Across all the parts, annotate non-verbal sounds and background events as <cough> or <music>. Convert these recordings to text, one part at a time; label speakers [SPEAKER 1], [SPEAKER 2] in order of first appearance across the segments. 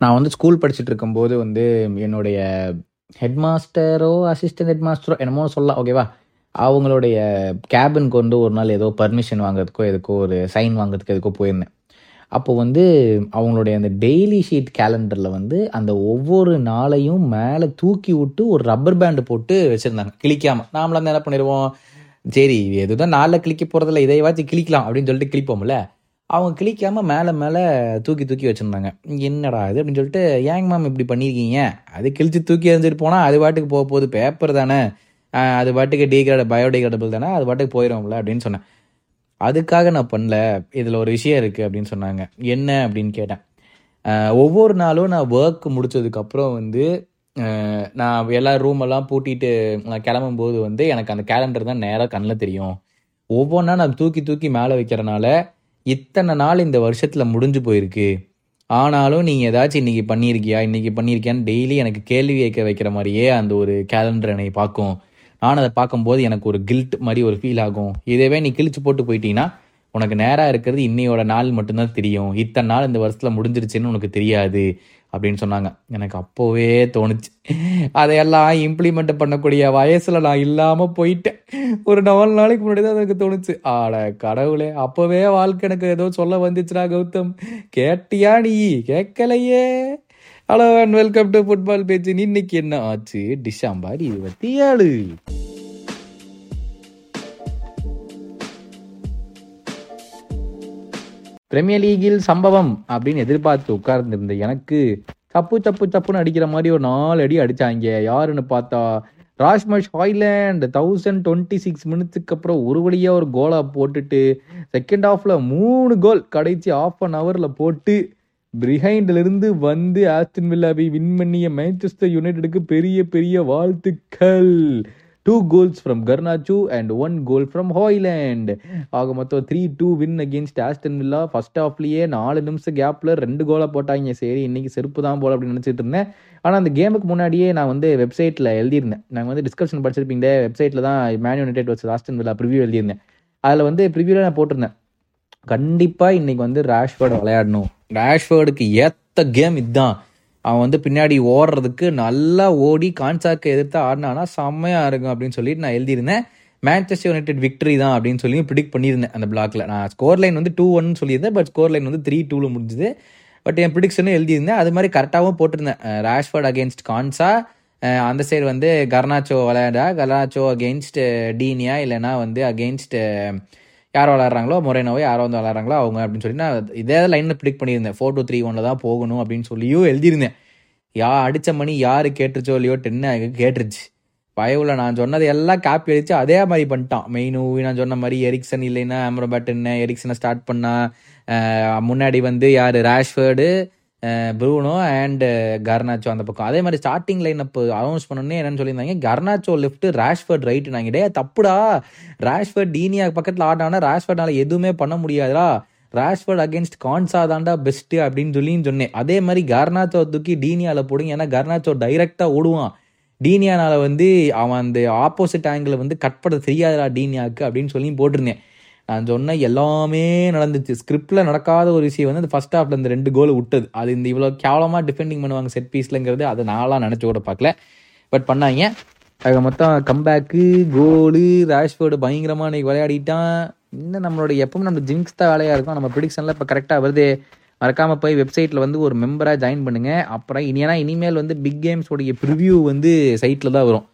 [SPEAKER 1] நான் வந்து ஸ்கூல் படிச்சுட்டு இருக்கும்போது வந்து என்னுடைய ஹெட் மாஸ்டரோ அசிஸ்டன்ட் ஹெட் மாஸ்டரோ என்னமோ சொல்லலாம் ஓகேவா அவங்களுடைய கேபினுக்கு வந்து ஒரு நாள் ஏதோ பர்மிஷன் வாங்குறதுக்கோ எதுக்கோ ஒரு சைன் வாங்குறதுக்கு எதுக்கோ போயிருந்தேன். அப்போ வந்து அவங்களுடைய அந்த டெய்லி ஷீட் கேலண்டரில் வந்து அந்த ஒவ்வொரு நாளையும் மேலே தூக்கி விட்டு ஒரு ரப்பர் பேண்டு போட்டு வச்சுருந்தாங்க கிளிக்காமல் நாமளாம் என்ன பண்ணிடுவோம்? சரி எதுதான் நாளில் கிளிக்க போகிறதில்ல இதையாச்சும் கிளிக்கலாம் அப்படின்னு சொல்லிட்டு கிளிப்போம்ல அவங்க கிளிக்காமல் மேலே மேலே தூக்கி தூக்கி வச்சுருந்தாங்க. என்னடா இது அப்படின்னு சொல்லிட்டு ஏங்க மேம் இப்படி பண்ணியிருக்கீங்க அது கிழிச்சு தூக்கி எறிஞ்சிட்டு போனால் அது பாட்டுக்கு போக போகுது. பேப்பர் தானே. அது பாட்டுக்கு டீக்ரேட பயோடிகிரேடபிள் தானே. அது பாட்டுக்கு போயிடும்ல அப்படின்னு சொன்னேன். அதுக்காக நான் பண்ணல. இதில் ஒரு விஷயம் இருக்குது அப்படின்னு சொன்னாங்க. என்ன? அப்படின்னு கேட்டேன். ஒவ்வொரு நாளும் நான் ஒர்க் முடிச்சதுக்கப்புறம் வந்து நான் எல்லா ரூமெல்லாம் பூட்டிட்டு நான் கிளம்பும்போது வந்து எனக்கு அந்த கேலண்டர் தான் நேராக கண்ணில் தெரியும். ஒவ்வொன்றா நான் தூக்கி தூக்கி மேலே வைக்கிறனால இத்தனை நாள் இந்த வருஷத்தில் முடிஞ்சு போயிருக்கு. ஆனாலும் நீங்கள் ஏதாச்சும் இன்னைக்கு பண்ணியிருக்கியா இன்னைக்கு பண்ணியிருக்கியான்னு டெய்லி எனக்கு கேள்வி கேட்க வைக்கிற மாதிரியே அந்த ஒரு கேலண்டர் என்னை பார்க்கும். நான் அதை பார்க்கும்போது எனக்கு ஒரு கில்ட் மாதிரி ஒரு ஃபீல் ஆகும். இதேவே நீ கிழிச்சு போட்டு போயிட்டீங்கன்னா உனக்கு நேராக இருக்கிறது இன்னையோட நாள் மட்டும்தான் தெரியும். இத்தனை நாள் இந்த வருஷத்தில் முடிஞ்சிருச்சுன்னு உனக்கு தெரியாது. அப்படின்னு சொன்னாங்க. எனக்கு அப்போவே தோணுச்சு. அதையெல்லாம் இம்ப்ளிமெண்ட் பண்ணக்கூடிய வயசில் நான் இல்லாமல் போயிட்டேன். ஒரு நாலு நாளைக்கு முன்னாடி தான் எனக்கு தோணுச்சு. ஆட கடவுளே அப்போவே வாழ்க்கை எனக்கு ஏதோ சொல்ல வந்துச்சுடா கௌதம். கேட்டியா நீ? கேட்கலையே. Hello and welcome to football பேச்சு இன்னைக்கு என்ன ஆச்சு? டிசம்பர் இருபத்தி ஏழு. பிரீமியர் லீகில் சம்பவம் அப்படின்னு எதிர்பார்த்து உட்கார்ந்துருந்த எனக்கு தப்பு தப்பு தப்புன்னு அடிக்கிற மாதிரி ஒரு நாலு அடி அடிச்சாங்க. யாருன்னு பார்த்தா Rasmus Hojlund thousand twenty six மினிட்ஸுக்கு அப்புறம் ஒரு வழியாக ஒரு கோலா போட்டுட்டு செகண்ட் ஹாஃபில் மூணு கோல் கடைசி ஆஃப் அன் ஹவரில் போட்டு பிரிஹைண்ட்லேருந்து வந்து ஆஸ்டின் வில்லாவை வின் பண்ணிய மேன்செஸ்டர் யுனைடெடுக்கு பெரிய பெரிய வாழ்த்துக்கள். Two goals from Garnacho and one goal from Hojlund ஆக மொத்தம் three two win against Aston Villa first ஹாஃப்லயே நாலு நிமிஷம் கேப்பில் ரெண்டு கோலை போட்டாங்க. சரி இன்னைக்கு செருப்பு தான் போல அப்படின்னு நினச்சிட்டு இருந்தேன். ஆனால் அந்த கேமுக்கு முன்னாடியே நான் வந்து வெப்சைட்டில் எழுதியிருந்தேன். நாங்கள் வந்து டிஸ்கிரிப்ஷன் படிச்சிருப்பீங்க வெப்சைட்டில் தான் மேன் யுனைடெட் வச்சு ஆஸ்டன் வில்லா ப்ரிவியூ எழுதியிருந்தேன். அதில் வந்து ப்ரிவியூவில் நான் போட்டிருந்தேன். கண்டிப்பாக இன்னைக்கு வந்து ரேஷ்வேர்டு விளையாடணும். ரேஷ்வேர்டுக்கு ஏற்ற கேம் இதுதான். அவன் வந்து பின்னாடி ஓடுறதுக்கு நல்லா ஓடி கான்சாக்கு எதிர்த்து ஆடினானா செம்மையாக இருக்கும் அப்படின்னு சொல்லிட்டு நான் எழுதியிருந்தேன். மேன்செஸ்டர் யுனைடெட் விக்டரி தான் அப்படின்னு சொல்லி ப்ரிடிக் பண்ணியிருந்தேன் அந்த பிளாக்ல நான் ஸ்கோர் லைன் வந்து டூ ஒன் சொல்லியிருந்தேன் பட் ஸ்கோர் லைன் வந்து த்ரீ டூவில் முடிஞ்சுது. பட் என் ப்ரிடிக்ஷனும் எழுதியிருந்தேன். அது மாதிரி கரெக்டாகவும் போட்டிருந்தேன். ரேஷ்வர்ட் அகேன்ஸ்ட் கான்சா அந்த சைடு வந்து கர்னாச்சோ விளையாடா கர்னாச்சோ அகெயின்ஸ்ட் டீனியா இல்லைன்னா வந்து அகெயின்ஸ்ட் யார் விளாட்றாங்களோ மொரேனோவை யாரோ வந்து விளாட்றாங்களோ அவங்க அப்படின்னு சொல்லி நான் இதே லைனில் ப்ரிடிக் பண்ணியிருந்தேன். ஃபோர் டூ த்ரீ ஒனில் தான் போகணும் அப்படின்னு சொல்லியும் எழுதியிருந்தேன். யா அடித்த மணி யார் கேட்டுருச்சோ இல்லையோ டென்னு கேட்டுருச்சு. பயவுல நான் சொன்னது எல்லாம் காப்பி அடித்து அதே மாதிரி பண்ணிட்டான். மெயினு நான் சொன்ன மாதிரி எரிக்சன் இல்லைன்னா அம்ரோபேட் என்ன எரிக்சனை ஸ்டார்ட் பண்ணா முன்னாடி வந்து யார்? ரேஷ்வேர்டு ப்ரூனோ அண்டு கர்னாச்சோ அந்த பக்கம். அதே மாதிரி ஸ்டார்டிங் லைன் அப் அனௌன்ஸ் பண்ணோன்னே என்னன்னு சொல்லியிருந்தாங்க கர்னாச்சோ லெஃப்ட் ரேஷ்ஃபர்ட் ரைட்டு நாங்கள் டே தப்புடா. ராஷ்வர்ட் டீனியா பக்கத்தில் ஆடானா ராஷ்வர்ட்னால எதுவுமே பண்ண முடியாதுடா. ரேஷ்ஃபர்ட் அகேன்ஸ்ட் கான்சா தாண்டா பெஸ்ட்டு அப்படின்னு சொல்லி சொன்னேன். அதே மாதிரி கர்னாச்சோ தூக்கி டீனியாவில் போடுங்க. ஏன்னா கர்னாச்சோ டைரெக்டாக ஓடுவான். டீனியானால் வந்து அவன் அந்த ஆப்போசிட் ஆங்கிள் வந்து கட் பண்ண தெரியாதுடா டீனியாக்கு அப்படின்னு சொல்லி போட்டிருந்தேன். நான் சொன்ன எல்லாமே நடந்துச்சு. ஸ்கிரிப்டில் நடக்காத ஒரு விஷயம் வந்து அந்த ஃபஸ்ட் ஹாஃபில் இந்த ரெண்டு கோல் விட்டது. அது இந்த இவ்வளோ கேவலமாக டிஃபெண்டிங் பண்ணுவாங்க செட் பீஸ்லங்கிறது அதை நான்லாம் நினச்சி கூட பார்க்கல. பட் பண்ணாங்க. அது மொத்தம் கம்பேக்கு கோலு ராஷ்ஃபோர்டு பயங்கரமாக இன்னைக்கு விளையாடிட்டான். இன்னும் நம்மளோட எப்பவும் நம்ம ஜிங்ஸ் தான் வேலையாக இருக்கும். நம்ம ப்ரிடிக்ஷனில் இப்போ கரெக்டாக வருது. மறக்காமல் போய் வெப்சைட்டில் வந்து ஒரு மெம்பராக ஜாயின் பண்ணுங்கள் அப்புறம் இனி ஏன்னா இனிமேல் வந்து பிக் கேம்ஸோடைய ப்ரிவ்யூ வந்து சைட்டில் தான் வரும்.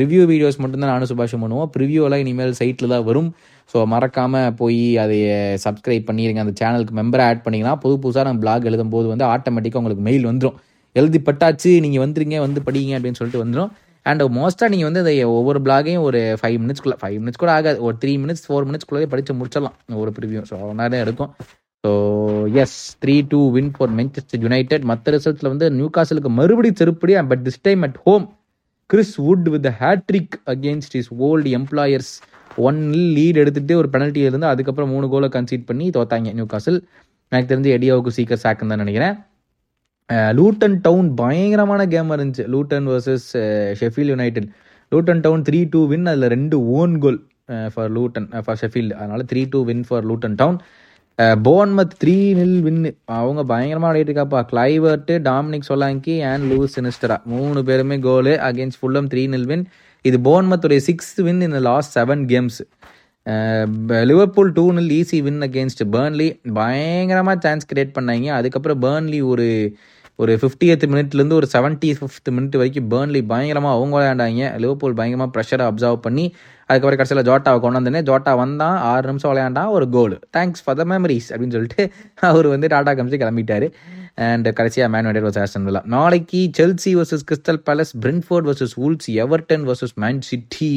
[SPEAKER 1] ரிவ்யூ வீடியோஸ் மட்டும்தான் நானும் சுபாஷும் பண்ணுவோம். ப்ரிவியூலாம் இனிமேல் சைட்டில் தான் வரும். ஸோ மறக்காமல் போய் அதை சப்ஸ்கிரைப் பண்ணிடுங்க அந்த சேனலுக்கு மெம்பரை ஆட் பண்ணிங்கன்னா புது புதுசாக நம்ம பிளாக் எழுதும் போது வந்து ஆட்டோமேட்டிக்காக உங்களுக்கு மெயில் வந்துடும் எழுதி பட்டாச்சு நீங்கள் வந்துருங்க வந்து படிங்க அப்படின்னு சொல்லிட்டு வந்துடும் அண்ட் மோஸ்ட்டாக நீங்கள் வந்து அதை ஒவ்வொரு பிளாகையும் ஒரு ஃபைவ் மினிட்ஸ்க்குள்ளே ஃபைவ் மினிட்ஸ் கூட ஆகாது. ஒரு த்ரீ மினிட்ஸ் ஃபோர் மினிட்ஸ்க்குள்ளே படித்து முடிச்சிடலாம். ஒரு ப்ரிவியூ ஸோ நேரம் இருக்கும் so yes three two win for Manchester United மற்ற ரிசல்ட்டில் வந்து நியூ காசலுக்கு மறுபடியும் செருப்படி but this time at home Chris Wood with hat trick against his old employers one lead எடுத்துகிட்டு ஒரு பெனல்ட்டியில் இருந்து அதுக்கப்புறம் மூணு கோலை கன்சீட் பண்ணி தோத்தாங்க நியூ காசில் எனக்கு தெரிஞ்சு எடியாவுக்கு சீக்கிரம் சாக்குன்னு தான் நினைக்கிறேன். லூட்டன் டவுன் பயங்கரமான கேம் இருந்துச்சு. Luton versus Sheffield United Luton Town three two win அதில் ரெண்டு own goal for Luton for Sheffield அதனால் three two win for Luton Town Bournemouth three nil வின்னு அவங்க பயங்கரமாக விளையாட்டு இருக்காப்பா Kluivert Dominic Solanke and Luis Sinisterra மூணு பேருமே goal against Fulham three nil win இது போன்மத்துடைய சிக்ஸ்த் வின் இந்த last seven games Liverpool two nil easy win against Burnley பயங்கரமாக சான்ஸ் கிரியேட் பண்ணாங்க. அதுக்கப்புறம் பேர்ன்லி ஒரு ஒரு ஃபிஃப்டியத் மினிட்லேருந்து ஒரு செவன்ட்டி ஃபிஃப்த் மினிட் வரைக்கும் பேர்ன்லி பயங்கரமாக அவங்க விளையாண்டாங்க. லிவர்பூல் பயங்கரமாக ப்ரெஷரை அப்சர்வ் பண்ணி அதுக்கப்புறம் கடைசியில் ஜோட்டாவை கொண்டு ஜோட்டா வந்தான் ஆறு நிமிஷம் விளையாண்டான் ஒரு goal thanks for the memories அப்படின்னு சொல்லிட்டு அவர் வந்து டாடா கமிச்சு கிளம்பிட்டார். அண்ட் கடைசியாக Man United versus Aston Villa நாளைக்கு Chelsea versus Crystal Palace Brentford versus Wolves Everton versus Man City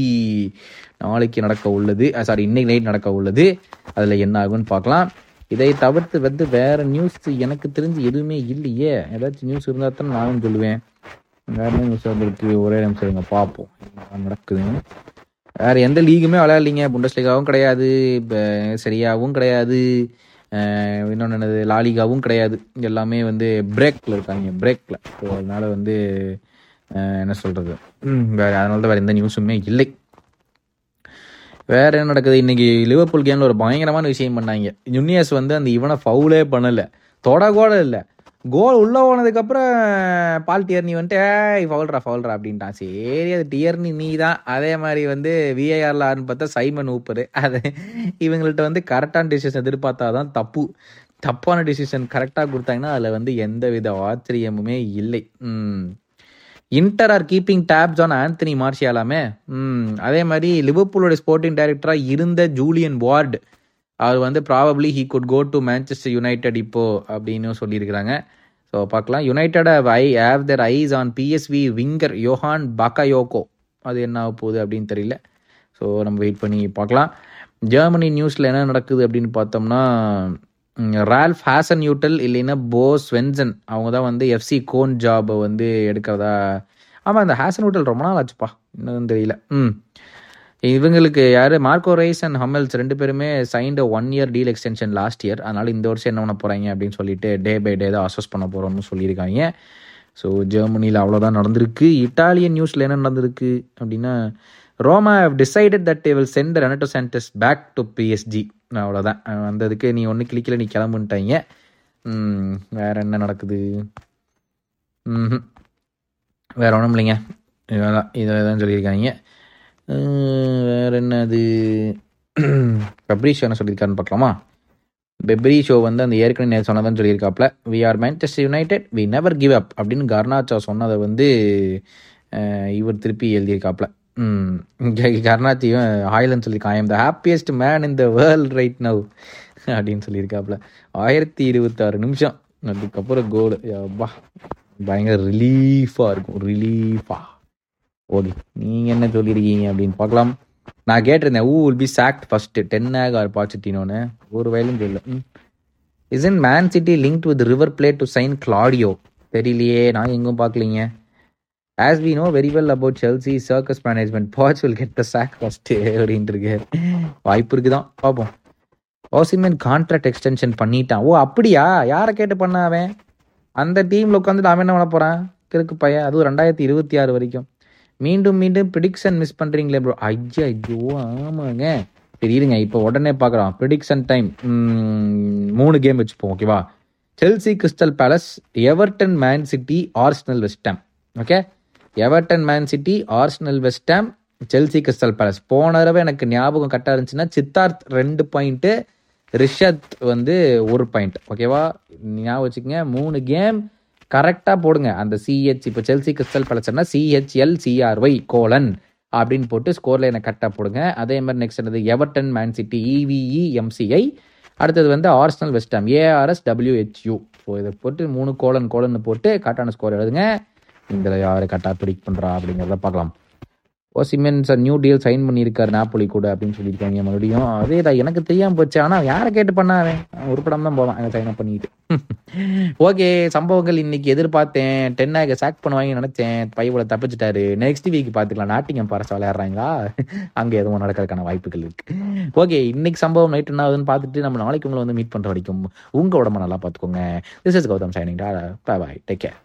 [SPEAKER 1] நாளைக்கு நடக்க உள்ளது சாரி இன்னைக்கு நைட் நடக்க உள்ளது. அதில் என்ன ஆகும்னு பார்க்கலாம். இதை தவிர்த்து வந்து வேற நியூஸ் எனக்கு தெரிஞ்சு எதுவுமே இல்லையே. ஏதாச்சும் நியூஸ் இருந்தால் தான் நானும் சொல்லுவேன். வேற என்ன நியூஸ் வந்துருக்கு? ஒரே நிமிஷம் இருங்க பார்ப்போம். என்ன வேறு வேற எந்த லீகுமே விளையாடலீங்க. புண்டஸ்லீகாவும் கிடையாது. இப்போ சரியாகவும் கிடையாது. இன்னொன்று என்னது? லாலிகாவும் கிடையாது. எல்லாமே வந்து பிரேக்கில் இருக்காங்க. பிரேக்கில் ஸோ அதனால் வந்து என்ன சொல்கிறது வேற அதனால தான் வேறு எந்த நியூஸுமே இல்லை. வேற என்ன நடக்குது? இன்னைக்கு லிவர்பூல் கேமில் ஒரு பயங்கரமான விஷயம் பண்ணாங்க. யுனியஸ் வந்து அந்த இவனை ஃபவுலே பண்ணலை. தொட கூட இல்லை. கோல் உள்ள போனதுக்கப்புறம் பால் டியர்னி வந்துட்டு ஏய் ஃபவுல்ரா ஃபவுல்ரா அப்படின்ட்டான். சரி அது டியர்னி நீ தான் அதே மாதிரி வந்து விஐஆரில் ஆறுன்னு பார்த்தா சைமன் ஊப்பர் அது இவங்கள்ட்ட வந்து கரெக்டான டிசிஷன் எதிர்பார்த்தா தான் தப்பு. தப்பான டிசிஷன் கரெக்டாக கொடுத்தாங்கன்னா அதில் வந்து எந்த வித ஆச்சரியமுமே இல்லை. Inter are keeping tabs on Antony மார்ஷியாலாமே அதே மாதிரி லிவர்பூலோட ஸ்போர்ட்டிங் டைரக்டராக இருந்த ஜூலியன் வார்டு அவர் வந்து probably he could go to Manchester United இப்போ அப்படின்னு சொல்லியிருக்கிறாங்க. ஸோ பார்க்கலாம். United I have their eyes on PSV winger Johan Bakayoko அது என்ன ஆக போகுது அப்படின்னு தெரியல. ஸோ நம்ம வெயிட் பண்ணி பார்க்கலாம். ஜெர்மனி நியூஸில் என்ன நடக்குது அப்படின்னு பார்த்தோம்னா ரால்ஃப் ஹாசன் யூட்டல் இல்லைன்னா போ ஸ்வென்சன். அவங்க தான் வந்து எஃப்சி கோன் ஜாபை வந்து எடுக்கிறதா? ஆமாம் இந்த ஹாசன் ஹோட்டல் ரொம்ப நாள் ஆச்சுப்பா. இன்னும் தெரியல. ம். இவங்களுக்கு யார்? மார்க்கோ ரைஸ் அண்ட் ஹம்மல்ஸ் ரெண்டு பேருமே signed one year deal extension last year அதனால் இந்த வருஷம் என்ன பண்ண போகிறாங்க அப்படின்னு சொல்லிட்டு டே பை டே தான் அசஸ் பண்ண போகிறோம்னு சொல்லியிருக்காங்க. ஸோ ஜெர்மனியில் அவ்வளோதான் நடந்திருக்கு. இட்டாலியன் நியூஸில் என்ன நடந்திருக்கு அப்படின்னா Roma have decided that will send Renato Sanches back to PSG அவ்வளோதான் வந்ததுக்கு நீ ஒன்று கிளிக்கல நீ கிளம்புன்ட்டாங்க வேறு வேற என்ன நடக்குது? ம் வேற ஒன்றும் இல்லைங்க. இதான் இதை தான் சொல்லியிருக்காங்க. வேறு என்ன என்னது? பெப்ரி ஷோ என்ன சொல்லியிருக்காருன்னு பார்க்கலாமா? பெப்ரி ஷோ வந்து அந்த ஏற்கனவே சொன்னதான் சொல்லியிருக்காப்ல we are Manchester United we never give up அப்படின்னு கர்னாச்சா சொன்னதை வந்து இவர் திருப்பி எழுதியிருக்காப்ல ம். ஆயிலன்னு கர்னாச்சியும் சொல்லியிருக்கான். I am the happiest man in the world right now அப்படின்னு சொல்லியிருக்காப்புல ஆயிரத்தி இருபத்தாறு நிமிஷம். அதுக்கப்புறம் கோல் அப்பா பயங்கர ரிலீஃபாக இருக்கும். ரிலீஃபா ஓகே. நீங்கள் என்ன சொல்லியிருக்கீங்க அப்படின்னு பார்க்கலாம். நான் கேட்டிருந்தேன் who will be sacked first ten Hag or பாச்சிட்டினோன்னு ஒரு வயலும் தெரியல. Is in Man City link with River Plate to sign Claudio தெரியலையே. நான் எங்கும் பார்க்கலீங்க. As we know very well about Chelsea circus management Poch will get the sack first அப்படின்ட்டு இருக்கு வாய்ப்பு இருக்குதான் பார்ப்போம். ஓசிமென் கான்ட்ராக்ட் எக்ஸ்டென்ஷன் பண்ணிட்டான். ஓ அப்படியா? யாரை கேட்டு பண்ண அவன்? அந்த டீமில் உட்காந்துட்டு அவன் என்ன பண்ண போகிறான் கிறுக்கு பையன். அதுவும் ரெண்டாயிரத்தி இருபத்தி ஆறு வரைக்கும். மீண்டும் மீண்டும் ப்ரிடிக்ஷன் மிஸ் பண்ணுறீங்களே ப்ரோ ஐயா ஐயோ ஆமாங்க. சரி இருங்க இப்போ உடனே பார்க்குறோம் ப்ரிடிக்ஷன் டைம் மூணு கேம் வச்சுப்போம் ஓகேவா Chelsea Crystal Palace Everton Man City Arsenal West Ham okay Everton Man City Arsenal West Ham Chelsea Crystal Palace போன தடவை எனக்கு ஞாபகம் கரெக்டாக இருந்துச்சுன்னா சித்தார்த் ரெண்டு பாயிண்ட்டு ரிஷத் வந்து ஒரு பாயிண்ட் ஓகேவா ஞாபகம் வச்சுக்கோங்க. மூணு கேம் கரெக்டாக போடுங்க. அந்த சிஹெச் இப்போ செல்சி கிறிஸ்டல் பேலஸ்னா சிஹெச்எல் சிஆர்ஒய் கோலன் அப்படின்னு போட்டு ஸ்கோரில் எனக்கு கரெக்டாக போடுங்க. அதே மாதிரி நெக்ஸ்ட் என்னது? Everton Man City EVE MCI அடுத்தது வந்து Arsenal West Ham ARS WHU so இதை போட்டு மூணு கோலன் கோலன்னு போட்டு கரெக்டான ஸ்கோர் எழுதுங்க. இதில் யார் கரெக்டாக ப்ரிடிக் பண்ணுறா அப்படிங்கிறத பார்க்கலாம். Osimhen sir new deal sign பண்ணியிருக்காரு நாப்பொலி கூட அப்படின்னு சொல்லியிருக்காங்க மறுபடியும். அதே தான் எனக்கு தெரியாமல் போச்சு. ஆனால் யாரை கேட்டு பண்ண ஒரு படம் தான் போவான் சைன் அப் பண்ணிட்டு. <laughs> ஓகே சம்பவங்கள் இன்னைக்கு எதிர்பார்த்தேன். டென் ஆக சாக் பண்ணுவாங்க நினைச்சேன். பையோட தப்பிச்சிட்டாரு. நெக்ஸ்ட் வீக் பார்த்துக்கலாம். Nottingham Forest விளையாடுறாங்களா? <laughs> அங்கே எதுவும் நடக்கிறதுக்கான வாய்ப்புகள் இருக்கு. ஓகே இன்னைக்கு சம்பவம் நைட் என்ன ஆகுதுன்னு பார்த்துட்டு நம்ம நாளைக்கு உங்களை வந்து மீட் பண்ணுற வரைக்கும் உங்கள் உடம்ப நல்லா பார்த்துக்கோங்க. This is Gautham signing bye bye take care